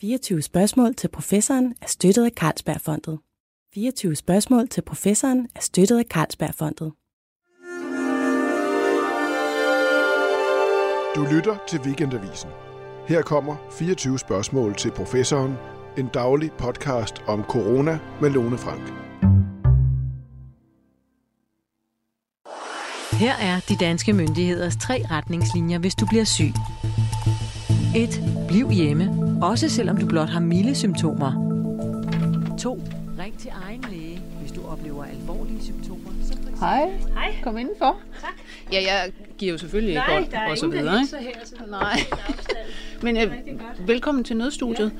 24 spørgsmål til professoren er støttet af Carlsbergfondet. 24 spørgsmål til professoren er støttet af Carlsbergfondet. Du lytter til Weekendavisen. Her kommer 24 spørgsmål til professoren. En daglig podcast om corona med Lone Frank. Her er de danske myndigheders tre retningslinjer, hvis du bliver syg. 1. Bliv hjemme, også selvom du blot har milde symptomer. 2. Ring til egen læge, hvis du oplever alvorlige symptomer. Eksempel... Hej. Hej. Kom indenfor. Tak. Ja, jeg giver jo selvfølgelig Nej, ikke er og så videre. hilser her, så Nej. Men øh, godt. velkommen til Nødstudiet.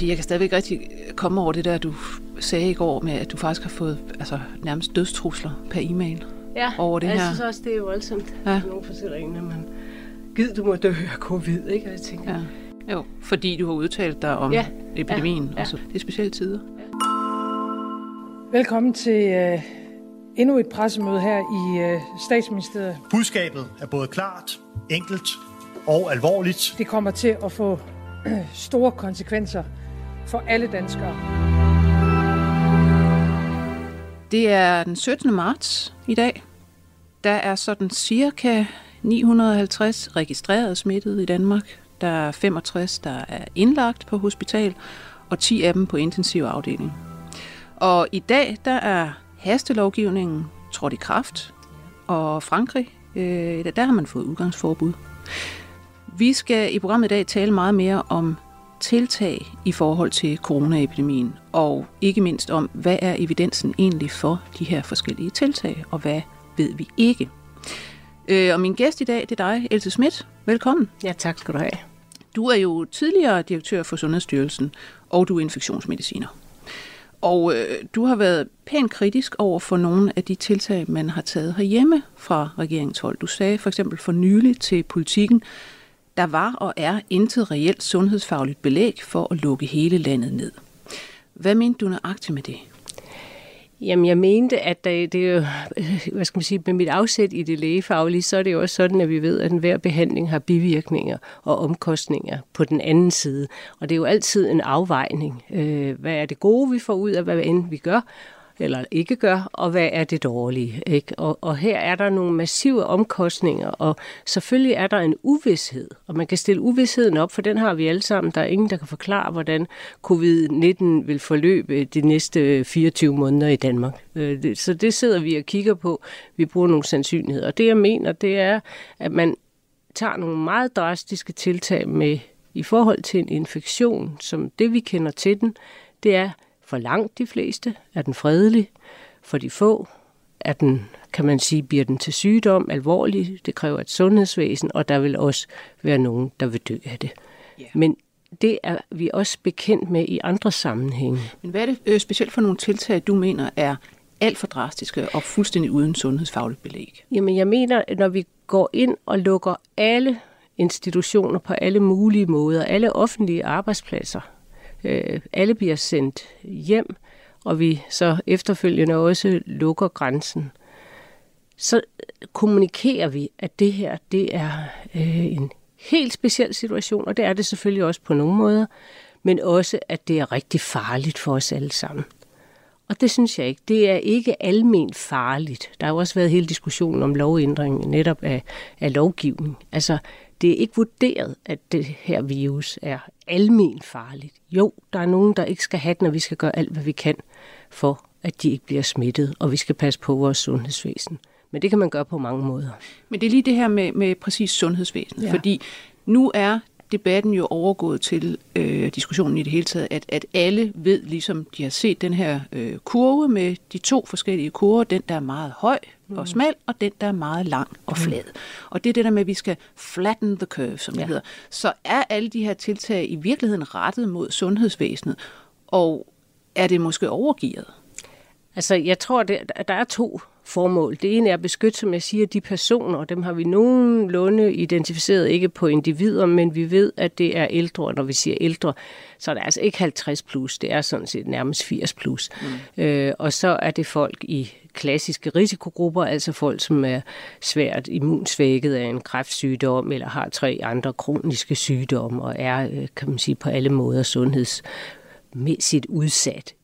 Ja. Jeg kan stadigvæk rigtig komme over det der, du sagde i går med, at du faktisk har fået altså, nærmest dødstrusler per e-mail. Ja, over det jeg her. synes også, det er voldsomt. Ja. Ja. Nogle fortæller en, at man gid, du må dø af covid, ikke? Og jeg tænker, Ja. Jo, fordi du har udtalt dig om ja. Epidemien. Ja. Ja. Og så. Det er specielle tider. Velkommen til øh, endnu et pressemøde her i øh, statsministeriet. Budskabet er både klart, enkelt og alvorligt. Det kommer til at få øh, store konsekvenser for alle danskere. Det er den 17. marts i dag. Der er sådan cirka 950 registrerede smittede i Danmark. Der er 65, der er indlagt på hospital, og 10 af dem på intensiv afdeling. Og i dag, der er hastelovgivningen trådt i kraft, og Frankrig, øh, der- der har man fået udgangsforbud. Vi skal i programmet i dag tale meget mere om tiltag i forhold til coronaepidemien, og ikke mindst om, hvad er evidensen egentlig for de her forskellige tiltag, og hvad ved vi ikke. Øh, og min gæst i dag, det er dig, Else Schmidt. Velkommen. ja, tak skal du have. Du er jo tidligere direktør for Sundhedsstyrelsen, og du er infektionsmediciner. Og øh, du har været pænt kritisk over for nogle af de tiltag, man har taget herhjemme fra regeringens hold. Du sagde for eksempel for nylig til politikken, der var og er intet reelt sundhedsfagligt belæg for at lukke hele landet ned. Hvad mente du nøjagtigt med det? Jamen, jeg mente, at det, det er jo, øh, hvad skal man sige, med mit afsæt i det lægefaglige, så er det jo også sådan, at vi ved, at enhver behandling har bivirkninger og omkostninger på den anden side. Og det er jo altid en afvejning. Øh, Hvad er det gode, vi får ud af, hvad end vi gør, eller ikke gør, og hvad er det dårlige. Ikke? Og, og her er der nogle massive omkostninger, og selvfølgelig er der en uvidshed, og man kan stille uvidsheden op, for den har vi alle sammen. Der er ingen, der kan forklare, hvordan covid-19 vil forløbe de næste 24 måneder i Danmark. Øh, så det sidder vi og kigger på. Vi bruger nogle sandsynligheder. Og det jeg mener, det er, at man tager nogle meget drastiske tiltag med i forhold til en infektion, som det vi kender til den, det er for langt de fleste, er den fredelig, for de få er den, kan man sige, bliver den til sygdom alvorlig, det kræver et sundhedsvæsen, og der vil også være nogen, der vil dø af det. Ja. Men det er vi også bekendt med i andre sammenhænge. Men hvad er det øh, specielt for nogle tiltag, du mener er alt for drastiske og fuldstændig uden sundhedsfagligt belæg? Jamen, jeg mener, når vi går ind og lukker alle institutioner på alle mulige måder, alle offentlige arbejdspladser, øh, alle bliver sendt hjem, og vi så efterfølgende også lukker grænsen, så kommunikerer vi, at det her, det er øh, en helt speciel situation, og det er det selvfølgelig også på nogle måder, men også, at det er rigtig farligt for os alle sammen. Og det synes jeg ikke. Det er ikke almen farligt. Der har jo også været hele diskussionen om lovændring netop af, af lovgivning. Altså, det er ikke vurderet, at det her virus er almen farligt. Jo, der er nogen, der ikke skal have den, og vi skal gøre alt, hvad vi kan for, at de ikke bliver smittet, og vi skal passe på vores sundhedsvæsen. Men det kan man gøre på mange måder. Men det er lige det her med, med præcis sundhedsvæsenet, ja. Fordi nu er debatten jo overgået til øh, diskussionen i det hele taget, at, at alle ved, ligesom de har set den her øh, kurve med de to forskellige kurver, den der er meget høj og smal, og den der er meget lang og flad. Og det er det der med, at vi skal flatten the curve, som det Ja. hedder. Så er alle de her tiltag i virkeligheden rettet mod sundhedsvæsenet, og er det måske overgivet? Altså, jeg tror, det, der er to formål. Det ene er at beskytte, som jeg siger, de personer, og dem har vi nogenlunde identificeret, ikke på individer, men vi ved, at det er ældre, og når vi siger ældre, så er det altså ikke 50 plus, det er sådan set nærmest 80 plus. Mm. Øh, og så er det folk i klassiske risikogrupper, altså folk, som er svært immunsvækket af en kræftsygdom eller har tre andre kroniske sygdomme og er, øh, kan man sige, på alle måder sundhedsmæssigt udsat.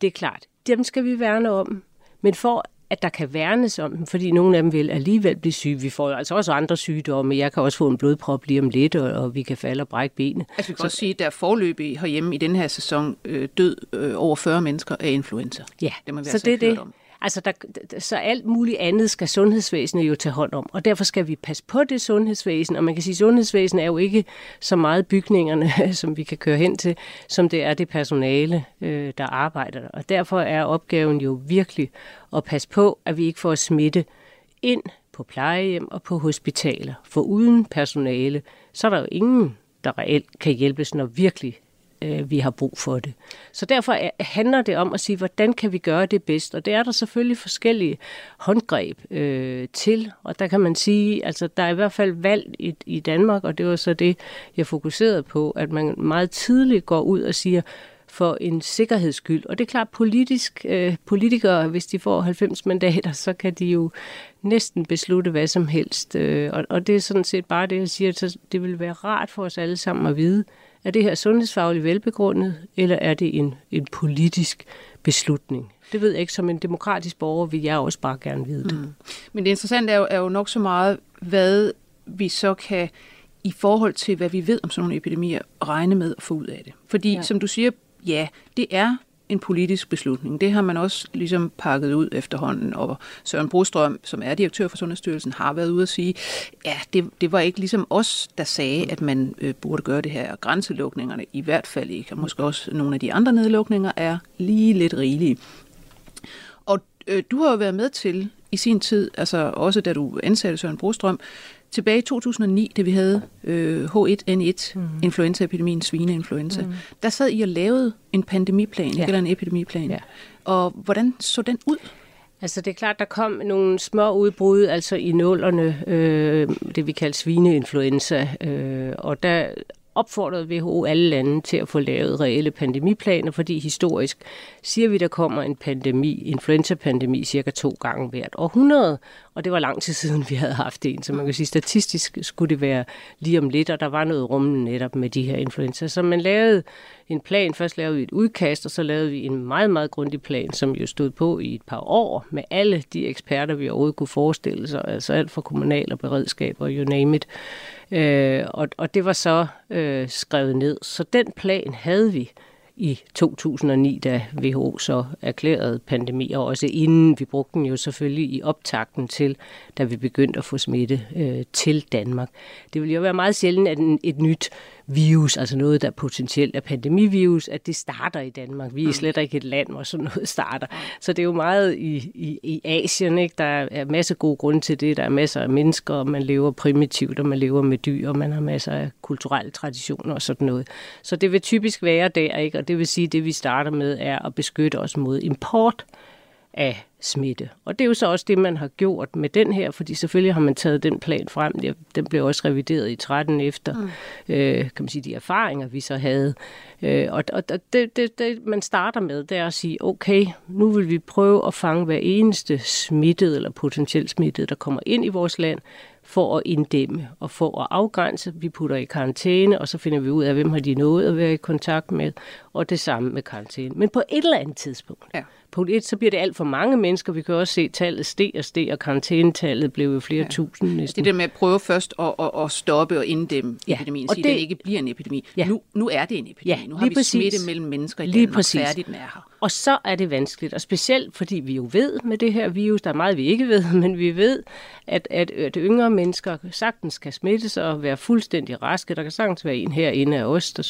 Det er klart, dem skal vi værne om. Men for at der kan værnes om dem, fordi nogle af dem vil alligevel blive syge. Vi får altså også andre sygdomme. Jeg kan også få en blodprop lige om lidt, og, og vi kan falde og brække benet. Altså vi kan så, også sige, at der er forløbig herhjemme i den her sæson øh, død øh, over 40 mennesker af influenza. Ja, det må vi så altså det er det. Om. Altså, der, så alt muligt andet skal sundhedsvæsenet jo tage hånd om, og derfor skal vi passe på det sundhedsvæsen, og man kan sige, at sundhedsvæsenet er jo ikke så meget bygningerne, som vi kan køre hen til, som det er det personale, øh, der arbejder der. Og derfor er opgaven jo virkelig at passe på, at vi ikke får smitte ind på plejehjem og på hospitaler. For uden personale, så er der jo ingen, der reelt kan hjælpes, når virkelig øh, vi har brug for det. Så derfor øh, handler det om at sige, hvordan kan vi gøre det bedst? Og det er der selvfølgelig forskellige håndgreb øh, til, og der kan man sige, altså der er i hvert fald valg i, i Danmark, og det var så det, jeg fokuserede på, at man meget tidligt går ud og siger, for en sikkerheds skyld. Og det er klart, politisk, øh, politikere, hvis de får 90 mandater, så kan de jo næsten beslutte hvad som helst. Øh, og, og det er sådan set bare det, jeg siger, så det vil være rart for os alle sammen at vide, er det her sundhedsfagligt velbegrundet, eller er det en, en politisk beslutning? Det ved jeg ikke. Som en demokratisk borger vil jeg også bare gerne vide det. Mm. Men det interessante er jo, er jo nok så meget, hvad vi så kan i forhold til, hvad vi ved om sådan nogle epidemier, regne med at få ud af det. Fordi, ja. som du siger, ja, det er en politisk beslutning. Det har man også ligesom pakket ud efterhånden, og Søren Brostrøm, som er direktør for Sundhedsstyrelsen, har været ude at sige, ja, det, det var ikke ligesom os, der sagde, at man øh, burde gøre det her. Grænselukningerne i hvert fald ikke, og måske også nogle af de andre nedlukninger er lige lidt rigelige. Og øh, du har jo været med til i sin tid, altså også da du ansatte Søren Brostrøm, tilbage i 2009, da vi havde øh, H1N1, mm. influenzaepidemien, svineinfluenza, mm. der sad I og lavede en pandemiplan, ja. eller en epidemiplan. Ja. Og hvordan så den ud? Altså det er klart, der kom nogle små udbrud, altså i nullerne, øh, det vi kalder svineinfluenza, øh, og der opfordrede WHO alle lande til at få lavet reelle pandemiplaner, fordi historisk siger vi, der kommer en pandemi, influenza-pandemi, cirka to gange hvert århundrede, og det var lang tid siden, vi havde haft en, så man kan sige, statistisk skulle det være lige om lidt, og der var noget rummende netop med de her influenza. Så man lavede en plan, først lavede vi et udkast, og så lavede vi en meget, meget grundig plan, som jo stod på i et par år, med alle de eksperter, vi overhovedet kunne forestille sig, altså alt fra kommunal og beredskab og you name it. Øh, og, og det var så øh, skrevet ned. Så den plan havde vi i 2009, da WHO så erklærede pandemi, og også inden vi brugte den jo selvfølgelig i optakten til, da vi begyndte at få smitte øh, til Danmark. Det ville jo være meget sjældent, at en, et nyt virus, altså noget, der potentielt er pandemivirus, at det starter i Danmark. Vi er mm. slet ikke et land, hvor sådan noget starter. Så det er jo meget i, i, i Asien, ikke? der er masser af gode grunde til det. Der er masser af mennesker, og man lever primitivt, og man lever med dyr, og man har masser af kulturelle traditioner og sådan noget. Så det vil typisk være der, ikke? og det vil sige, at det vi starter med er at beskytte os mod import af smitte. Og det er jo så også det, man har gjort med den her, fordi selvfølgelig har man taget den plan frem. Den blev også revideret i 13 efter, mm. øh, kan man sige, de erfaringer, vi så havde. Øh, og og det, det, det, man starter med, det er at sige, okay, nu vil vi prøve at fange hver eneste smittet eller potentielt smittet, der kommer ind i vores land, for at inddæmme og for at afgrænse. Vi putter i karantæne, og så finder vi ud af, hvem har de nået at være i kontakt med, og det samme med karantæne. Men på et eller andet tidspunkt, ja. Punkt et, så bliver det alt for mange mennesker. Vi kan også se, at tallet steg og steg, og karantænetallet blev jo flere ja. tusind næsten. Det der med at prøve først at, at, at stoppe og inddæmme ja. epidemien, og sige, det, at det ikke bliver en epidemi. Ja. Nu, nu er det en epidemi. Ja, nu har vi præcis. smitte mellem mennesker i lige Danmark, præcis. færdigt den er her. Og så er det vanskeligt, og specielt fordi vi jo ved med det her virus, der er meget vi ikke ved, men vi ved, at, at, at yngre mennesker sagtens kan smittes og være fuldstændig raske. Der kan sagtens være en herinde af os, der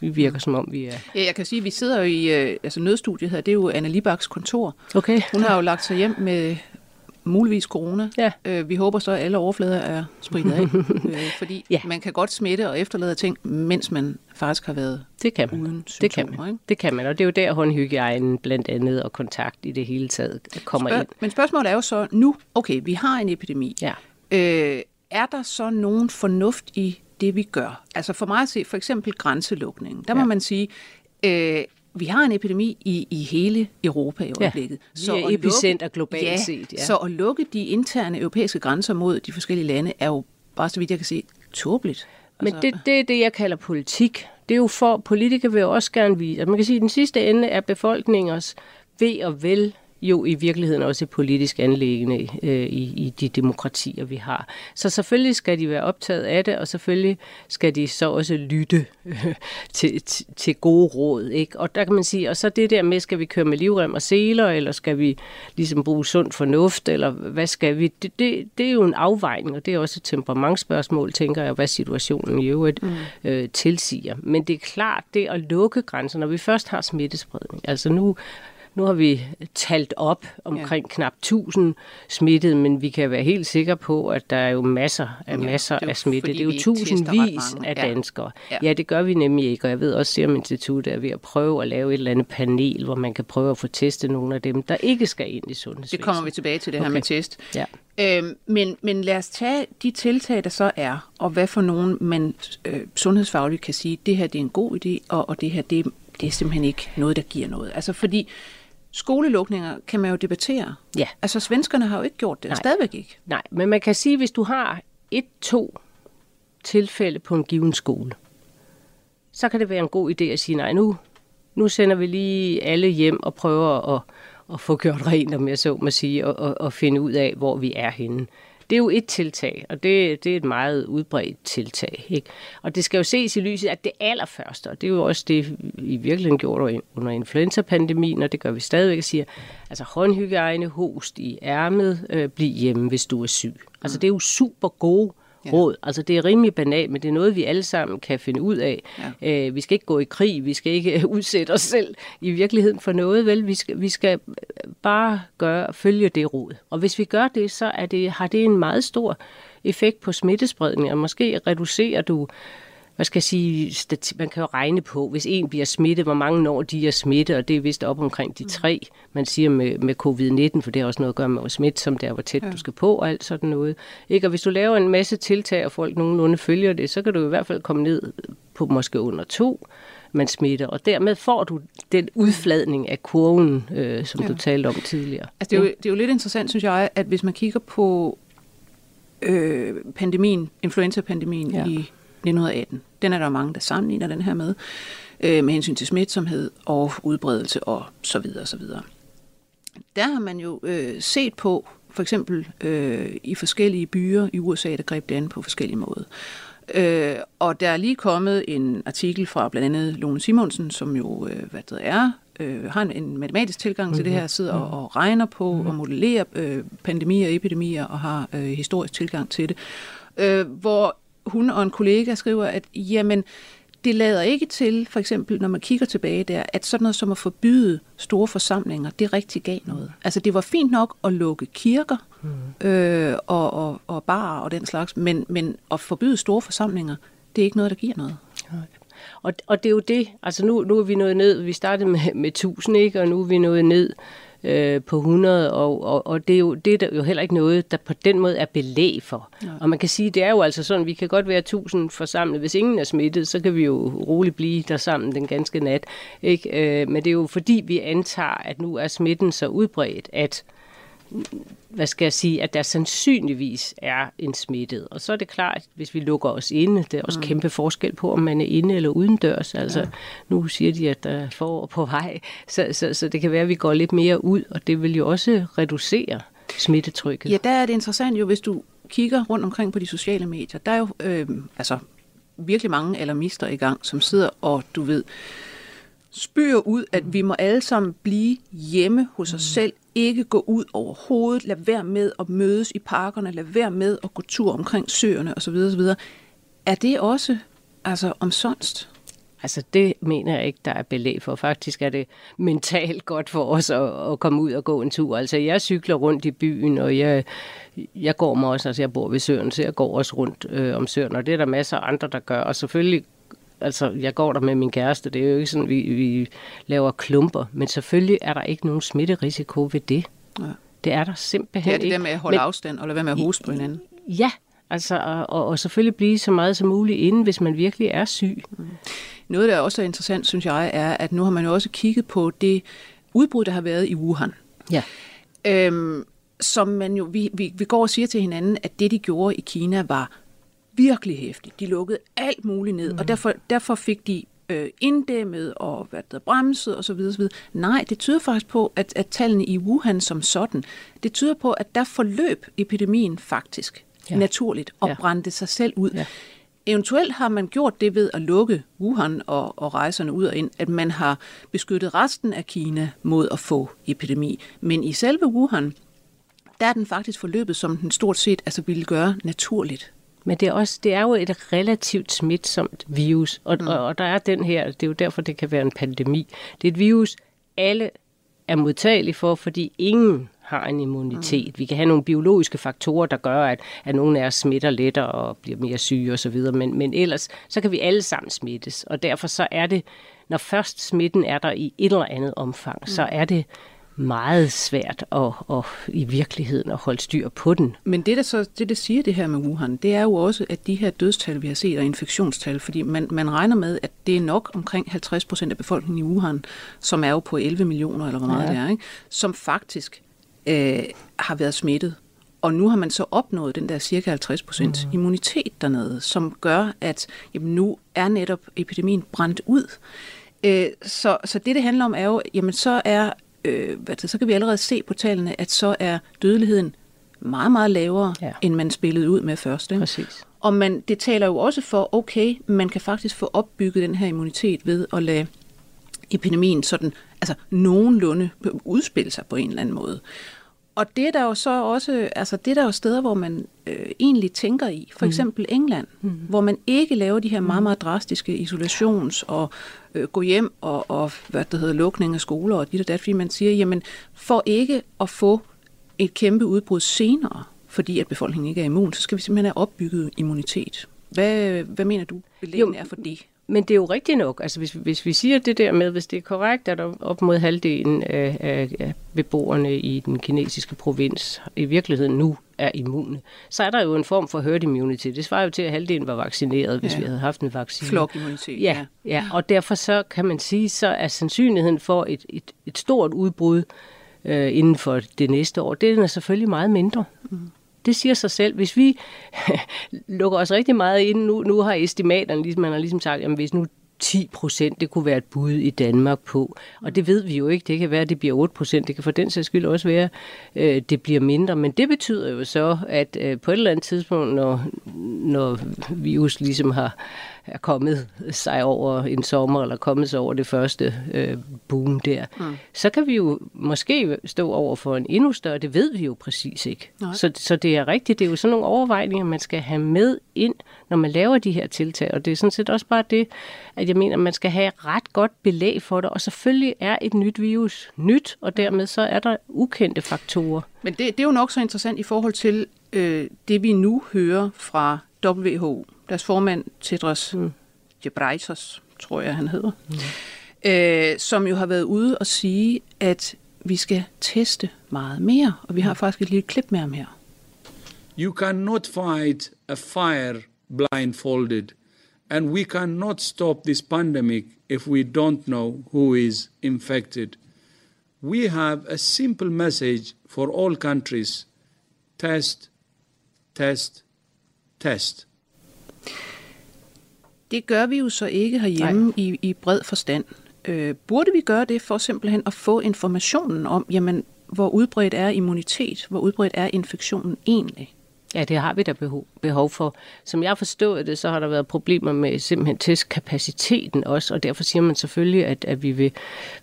vi virker som om, vi er... Ja, jeg kan sige, at vi sidder jo i øh, altså nødstudiet her. Det er jo Anna Libaks kontor. Okay. Hun har jo lagt sig hjem med muligvis corona. Ja. Øh, vi håber så, at alle overflader er spritet af. øh, fordi ja. man kan godt smitte og efterlade ting, mens man faktisk har været det kan man. uden symptomer. Det kan man. Ikke? Det kan man, og det er jo der håndhygiejnen blandt andet og kontakt i det hele taget kommer Spørg- ind. Men spørgsmålet er jo så nu, okay, vi har en epidemi. Ja. Øh, er der så nogen fornuft i det, vi gør? Altså for mig at se, for eksempel grænselukningen. Der må ja. man sige, øh, vi har en epidemi i, i hele Europa i øjeblikket. Ja, så er epicenter globalt ja, set. Ja. Så at lukke de interne europæiske grænser mod de forskellige lande er jo, bare så vidt jeg kan se, tåbeligt. Men altså, det, det er det, jeg kalder politik. Det er jo for, politikere vil også gerne vise, at man kan sige, at den sidste ende er befolkningers ved og vel jo i virkeligheden også et politisk anlæggende øh, i, i de demokratier, vi har. Så selvfølgelig skal de være optaget af det, og selvfølgelig skal de så også lytte øh, til, til, til gode råd. Ikke? Og der kan man sige, og så det der med, skal vi køre med livrem og seler, eller skal vi ligesom bruge sund fornuft, eller hvad skal vi? Det, det, det er jo en afvejning, og det er også et temperamentsspørgsmål, tænker jeg, hvad situationen i øvrigt mm. øh, tilsiger. Men det er klart, det at lukke grænser, når vi først har smittespredning. Altså nu nu har vi talt op omkring ja. knap 1000 smittede, men vi kan være helt sikre på, at der er jo masser af ja, masser af smittede. Det er jo tusindvis af danskere. Ja. ja, det gør vi nemlig ikke, og jeg ved også, at Serum Institut er ved at prøve at lave et eller andet panel, hvor man kan prøve at få testet nogle af dem, der ikke skal ind i sundhedsvæsenet. Det kommer vi tilbage til, det okay. her med test. Ja. Øhm, men, men lad os tage de tiltag, der så er, og hvad for nogen man øh, sundhedsfagligt kan sige, det her det er en god idé, og, og det her det, det er simpelthen ikke noget, der giver noget. Altså fordi skolelukninger kan man jo debattere. Ja. Altså, svenskerne har jo ikke gjort det, Nej. stadigvæk ikke. Nej, men man kan sige, hvis du har et, to tilfælde på en given skole, så kan det være en god idé at sige, nej, nu, nu sender vi lige alle hjem og prøver at, at få gjort rent, om jeg så må sige, og, og, og finde ud af, hvor vi er henne. Det er jo et tiltag, og det, det er et meget udbredt tiltag. Ikke? Og det skal jo ses i lyset af det allerførste, og det er jo også det, vi virkelig gjorde under influenza-pandemien, og det gør vi stadigvæk, siger, altså håndhygiejne, host i ærmet, øh, bliv hjemme, hvis du er syg. Altså det er jo super gode ja. råd. Altså det er rimelig banalt, men det er noget, vi alle sammen kan finde ud af. Ja. Øh, vi skal ikke gå i krig, vi skal ikke udsætte os selv i virkeligheden for noget, vel? Vi skal, vi skal bare gøre, følge det råd. Og hvis vi gør det, så er det, har det en meget stor effekt på smittespredning, og måske reducerer du hvad skal jeg sige, man kan jo regne på, hvis en bliver smittet, hvor mange når de er smittet, og det er vist op omkring de tre, man siger med, med covid-19, for det har også noget at gøre med at smitte, som der, hvor tæt ja. du skal på, og alt sådan noget. Ikke? Og hvis du laver en masse tiltag, og folk nogenlunde følger det, så kan du i hvert fald komme ned på måske under to, man smitter, og dermed får du den udfladning af kurven, øh, som ja. du talte om tidligere. Altså, det, er jo, det er jo lidt interessant, synes jeg, at hvis man kigger på øh, pandemien, influenza-pandemien ja. i 1918. Den er der mange, der sammenligner den her med, øh, med hensyn til smitsomhed og udbredelse og så videre, så videre. Der har man jo øh, set på, for eksempel øh, i forskellige byer i USA, der greb det an på forskellige måder. Øh, og der er lige kommet en artikel fra blandt andet Lone Simonsen, som jo øh, hvad det er, øh, har en, en matematisk tilgang mm-hmm. til det her, sidder og, mhm. og regner på mm-hmm. og modellerer øh, pandemier og epidemier og har øh, historisk tilgang til det. Øh, hvor hun og en kollega skriver, at jamen, det lader ikke til, for eksempel når man kigger tilbage der, at sådan noget som at forbyde store forsamlinger, det rigtig gav noget. Altså det var fint nok at lukke kirker mm. øh, og, og, og barer og den slags, men, men at forbyde store forsamlinger, det er ikke noget, der giver noget. Og, og det er jo det, altså nu, nu er vi nået ned, vi startede med, med 1000, ikke? og nu er vi nået ned øh, på 100, og, og, og det er jo det er jo heller ikke noget, der på den måde er belæg for. Ja. Og man kan sige, det er jo altså sådan, vi kan godt være 1000 forsamlet. Hvis ingen er smittet, så kan vi jo roligt blive der sammen den ganske nat. Ikke? Øh, men det er jo fordi, vi antager, at nu er smitten så udbredt, at hvad skal jeg sige, at der sandsynligvis er en smittet. Og så er det klart, hvis vi lukker os inde, det er også mm. kæmpe forskel på, om man er inde eller udendørs. Altså, ja. nu siger de, at der er forår på vej, så, så, så det kan være, at vi går lidt mere ud, og det vil jo også reducere smittetrykket. Ja, der er det interessant jo, hvis du kigger rundt omkring på de sociale medier. Der er jo øh, altså virkelig mange alarmister i gang, som sidder og, du ved, spyr ud, at vi må alle sammen blive hjemme hos os mm. selv, ikke gå ud overhovedet, lad være med at mødes i parkerne, lad være med at gå tur omkring søerne osv. osv. Er det også altså omsonst? Altså det mener jeg ikke, der er belæg for. Faktisk er det mentalt godt for os at, at komme ud og gå en tur. Altså jeg cykler rundt i byen, og jeg, jeg går mig også, altså jeg bor ved søen, så jeg går også rundt øh, om søen, og det er der masser af andre, der gør. Og selvfølgelig altså, jeg går der med min kæreste, det er jo ikke sådan, vi, vi laver klumper, men selvfølgelig er der ikke nogen smitterisiko ved det. Ja. Det er der simpelthen ikke. Det er det der med at holde men, afstand og lade være med at hoste på hinanden. Ja, altså, og, og selvfølgelig blive så meget som muligt inden, hvis man virkelig er syg. Mm. noget, der også er interessant, synes jeg, er, at nu har man jo også kigget på det udbrud, der har været i Wuhan. Ja. Øhm, som man jo, vi, vi, vi går og siger til hinanden, at det, de gjorde i Kina, var virkelig hæftigt. De lukkede alt muligt ned, mm. og derfor, derfor fik de øh, inddæmmet og hvad der bremset osv. osv. Nej, det tyder faktisk på, at, at tallene i Wuhan som sådan, det tyder på, at der forløb epidemien faktisk ja. naturligt og ja. brændte sig selv ud. Ja. Eventuelt har man gjort det ved at lukke Wuhan og, og rejserne ud og ind, at man har beskyttet resten af Kina mod at få epidemi. Men i selve Wuhan, der er den faktisk forløbet, som den stort set altså ville gøre naturligt. Men det er, også, det er jo et relativt smitsomt virus, og, mm. og, og der er den her, det er jo derfor, det kan være en pandemi. Det er et virus, alle er modtagelige for, fordi ingen har en immunitet. Mm. Vi kan have nogle biologiske faktorer, der gør, at, at nogle af os smitter lettere og bliver mere syge osv., men, men ellers så kan vi alle sammen smittes, og derfor så er det, når først smitten er der i et eller andet omfang, mm. så er det meget svært at, at, i virkeligheden at holde styr på den. Men det, der så, det, der siger det her med Wuhan, det er jo også, at de her dødstal, vi har set, er infektionstal, fordi man, man regner med, at det er nok omkring 50 procent af befolkningen i Wuhan, som er jo på 11 millioner, eller hvor meget ja. det er, ikke? som faktisk øh, har været smittet. Og nu har man så opnået den der cirka 50 procent mm. immunitet dernede, som gør, at jamen, nu er netop epidemien brændt ud. Øh, så, så det, det handler om, er jo, jamen så er øh, det, så kan vi allerede se på tallene, at så er dødeligheden meget, meget lavere, ja. end man spillede ud med først. Ikke? Præcis. Og man, det taler jo også for, okay, man kan faktisk få opbygget den her immunitet ved at lade epidemien sådan, altså nogenlunde udspille sig på en eller anden måde. Og det er der jo så også, altså det er der jo steder, hvor man øh, egentlig tænker i. For mm. eksempel England, mm. hvor man ikke laver de her meget, meget drastiske isolations- og øh, gå hjem og, og hvad det hedder, lukning af skoler og dit og dat, fordi man siger, jamen for ikke at få et kæmpe udbrud senere, fordi at befolkningen ikke er immun, så skal vi simpelthen have opbygget immunitet. Hvad, hvad mener du, belæggen er for det? Men det er jo rigtigt nok. Altså hvis, hvis vi siger det der med, hvis det er korrekt, at op mod halvdelen af, af, beboerne i den kinesiske provins i virkeligheden nu er immune, så er der jo en form for herd immunity. Det svarer jo til, at halvdelen var vaccineret, hvis ja. vi havde haft en vaccine. Flokimmunitet. Ja, ja, ja, og derfor så kan man sige, så er sandsynligheden for et, et, et stort udbrud øh, inden for det næste år, det er selvfølgelig meget mindre. Mm. Det siger sig selv. Hvis vi lukker os rigtig meget ind, nu, nu har estimaterne, ligesom, man har ligesom sagt, at hvis nu 10 procent, det kunne være et bud i Danmark på. Og det ved vi jo ikke. Det kan være, at det bliver 8 procent. Det kan for den sags skyld også være, at øh, det bliver mindre. Men det betyder jo så, at øh, på et eller andet tidspunkt, når, når virus ligesom har, er kommet sig over en sommer, eller kommet sig over det første øh, boom der, mm. så kan vi jo måske stå over for en endnu større, det ved vi jo præcis ikke. Så, så det er rigtigt, det er jo sådan nogle overvejninger, man skal have med ind, når man laver de her tiltag, og det er sådan set også bare det, at jeg mener, man skal have ret godt belæg for det, og selvfølgelig er et nyt virus nyt, og dermed så er der ukendte faktorer. Men det, det er jo nok så interessant i forhold til øh, det, vi nu hører fra WHO, deres formand Tedros mm. Ghebreyesus, tror jeg, han hedder, mm. øh, som jo har været ude og sige, at vi skal teste meget mere, og vi har faktisk et lille klip med ham her. You cannot fight a fire blindfolded, and we cannot stop this pandemic if we don't know who is infected. We have a simple message for all countries test, test, test. Det gør vi jo så ikke herhjemme i, i bred forstand. Øh, burde vi gøre det for simpelthen at få informationen om, jamen, hvor udbredt er immunitet, hvor udbredt er infektionen egentlig? Ja, det har vi da behov, behov for. Som jeg forstod det, så har der været problemer med simpelthen testkapaciteten også, og derfor siger man selvfølgelig, at, at vi, vil,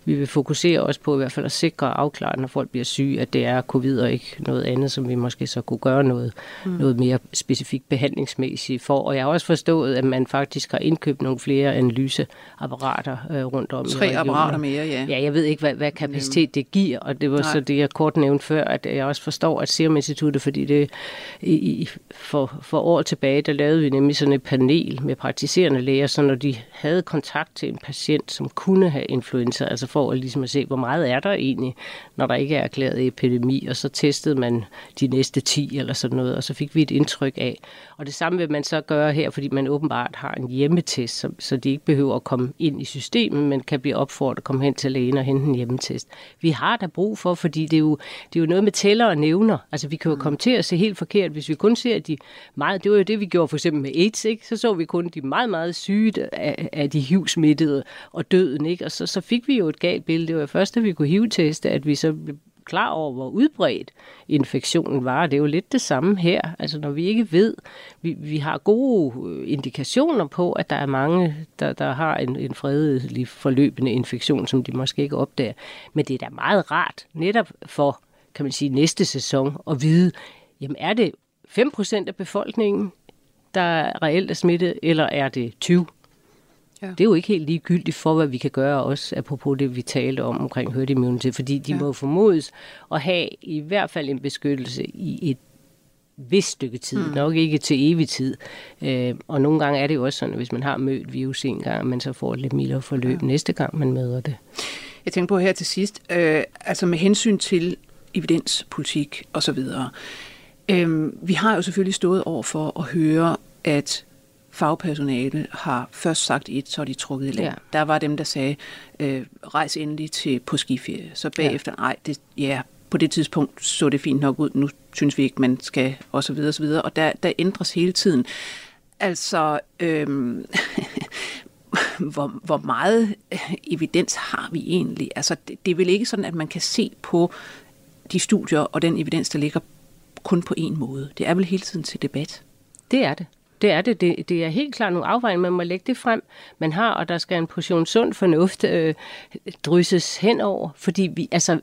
vi vil fokusere også på i hvert fald at sikre og afklare, når folk bliver syge, at det er covid og ikke noget andet, som vi måske så kunne gøre noget, mm. noget mere specifikt behandlingsmæssigt for. Og jeg har også forstået, at man faktisk har indkøbt nogle flere analyseapparater øh, rundt om Tre i apparater mere, ja. Ja, jeg ved ikke, hvad, hvad kapacitet det giver, og det var Nej. så det, jeg kort nævnte før, at jeg også forstår, at Serum Instituttet, fordi det i, for, for år tilbage, der lavede vi nemlig sådan et panel med praktiserende læger, så når de havde kontakt til en patient, som kunne have influenza, altså for at, ligesom at se, hvor meget er der egentlig, når der ikke er erklæret epidemi, og så testede man de næste 10 eller sådan noget, og så fik vi et indtryk af. Og det samme vil man så gøre her, fordi man åbenbart har en hjemmetest, så, så de ikke behøver at komme ind i systemet, men kan blive opfordret at komme hen til lægen og hente en hjemmetest. Vi har der brug for, fordi det er jo, det er jo noget med tæller og nævner. Altså vi kan jo komme til at se helt forkert, hvis vi kun ser de meget, det var jo det, vi gjorde for eksempel med AIDS, ikke? så så vi kun de meget, meget syge af, af de HIV-smittede og døden, ikke? og så, så fik vi jo et galt billede. Det var først, da vi kunne HIV-teste, at vi så klar over, hvor udbredt infektionen var. Det er jo lidt det samme her. Altså når vi ikke ved, vi, vi har gode øh, indikationer på, at der er mange, der, der har en, en fredelig forløbende infektion, som de måske ikke opdager. Men det er da meget rart, netop for, kan man sige, næste sæson, at vide, jamen er det 5% af befolkningen, der reelt er smittet, eller er det 20 Ja. Det er jo ikke helt ligegyldigt for, hvad vi kan gøre også, apropos det, vi talte om omkring herd immunity, fordi de ja. må formodes at have i hvert fald en beskyttelse i et vis stykke tid, mm. nok ikke til evig tid. Øh, og nogle gange er det jo også sådan, at hvis man har mødt virus en gang, man så får et lidt mildere forløb ja. næste gang, man møder det. Jeg tænker på her til sidst, øh, altså med hensyn til evidenspolitik osv., øh, vi har jo selvfølgelig stået over for at høre, at fagpersonale har først sagt et, så er de trukket i land. Ja. Der var dem, der sagde, øh, rejs endelig til på skiferie. Så bagefter, nej, det, ja, på det tidspunkt så det fint nok ud, nu synes vi ikke, man skal, og så videre, og så videre. Og der, der ændres hele tiden. Altså, øhm, hvor, hvor meget evidens har vi egentlig? Altså, det, det er vel ikke sådan, at man kan se på de studier og den evidens, der ligger kun på én måde. Det er vel hele tiden til debat. Det er det. Det er det. det. Det er helt klart nogle afvejninger, man må lægge det frem, man har, og der skal en portion sund fornuft øh, drysses henover, fordi vi, altså,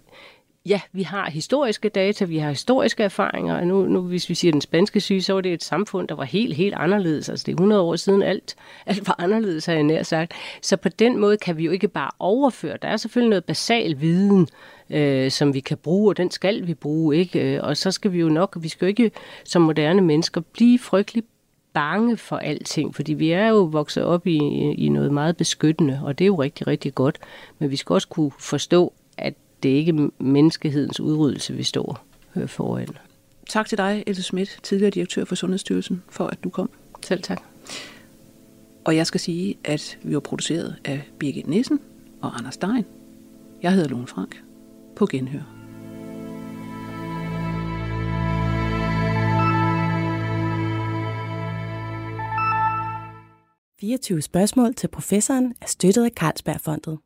ja, vi har historiske data, vi har historiske erfaringer, og nu, nu hvis vi siger den spanske syge, så var det et samfund, der var helt, helt anderledes. Altså det er 100 år siden alt, alt var anderledes, har jeg nær sagt. Så på den måde kan vi jo ikke bare overføre. Der er selvfølgelig noget basal viden, øh, som vi kan bruge, og den skal vi bruge, ikke? Og så skal vi jo nok, vi skal jo ikke som moderne mennesker blive frygtelig bange for alting, fordi vi er jo vokset op i, i noget meget beskyttende, og det er jo rigtig, rigtig godt. Men vi skal også kunne forstå, at det ikke er menneskehedens udryddelse, vi står øh, foran. Tak til dig, Else Schmidt, tidligere direktør for Sundhedsstyrelsen, for at du kom. Selv tak. Og jeg skal sige, at vi var produceret af Birgit Nissen og Anders Stein. Jeg hedder Lone Frank. På genhør. 24 spørgsmål til professoren er støttet af Carlsbergfondet.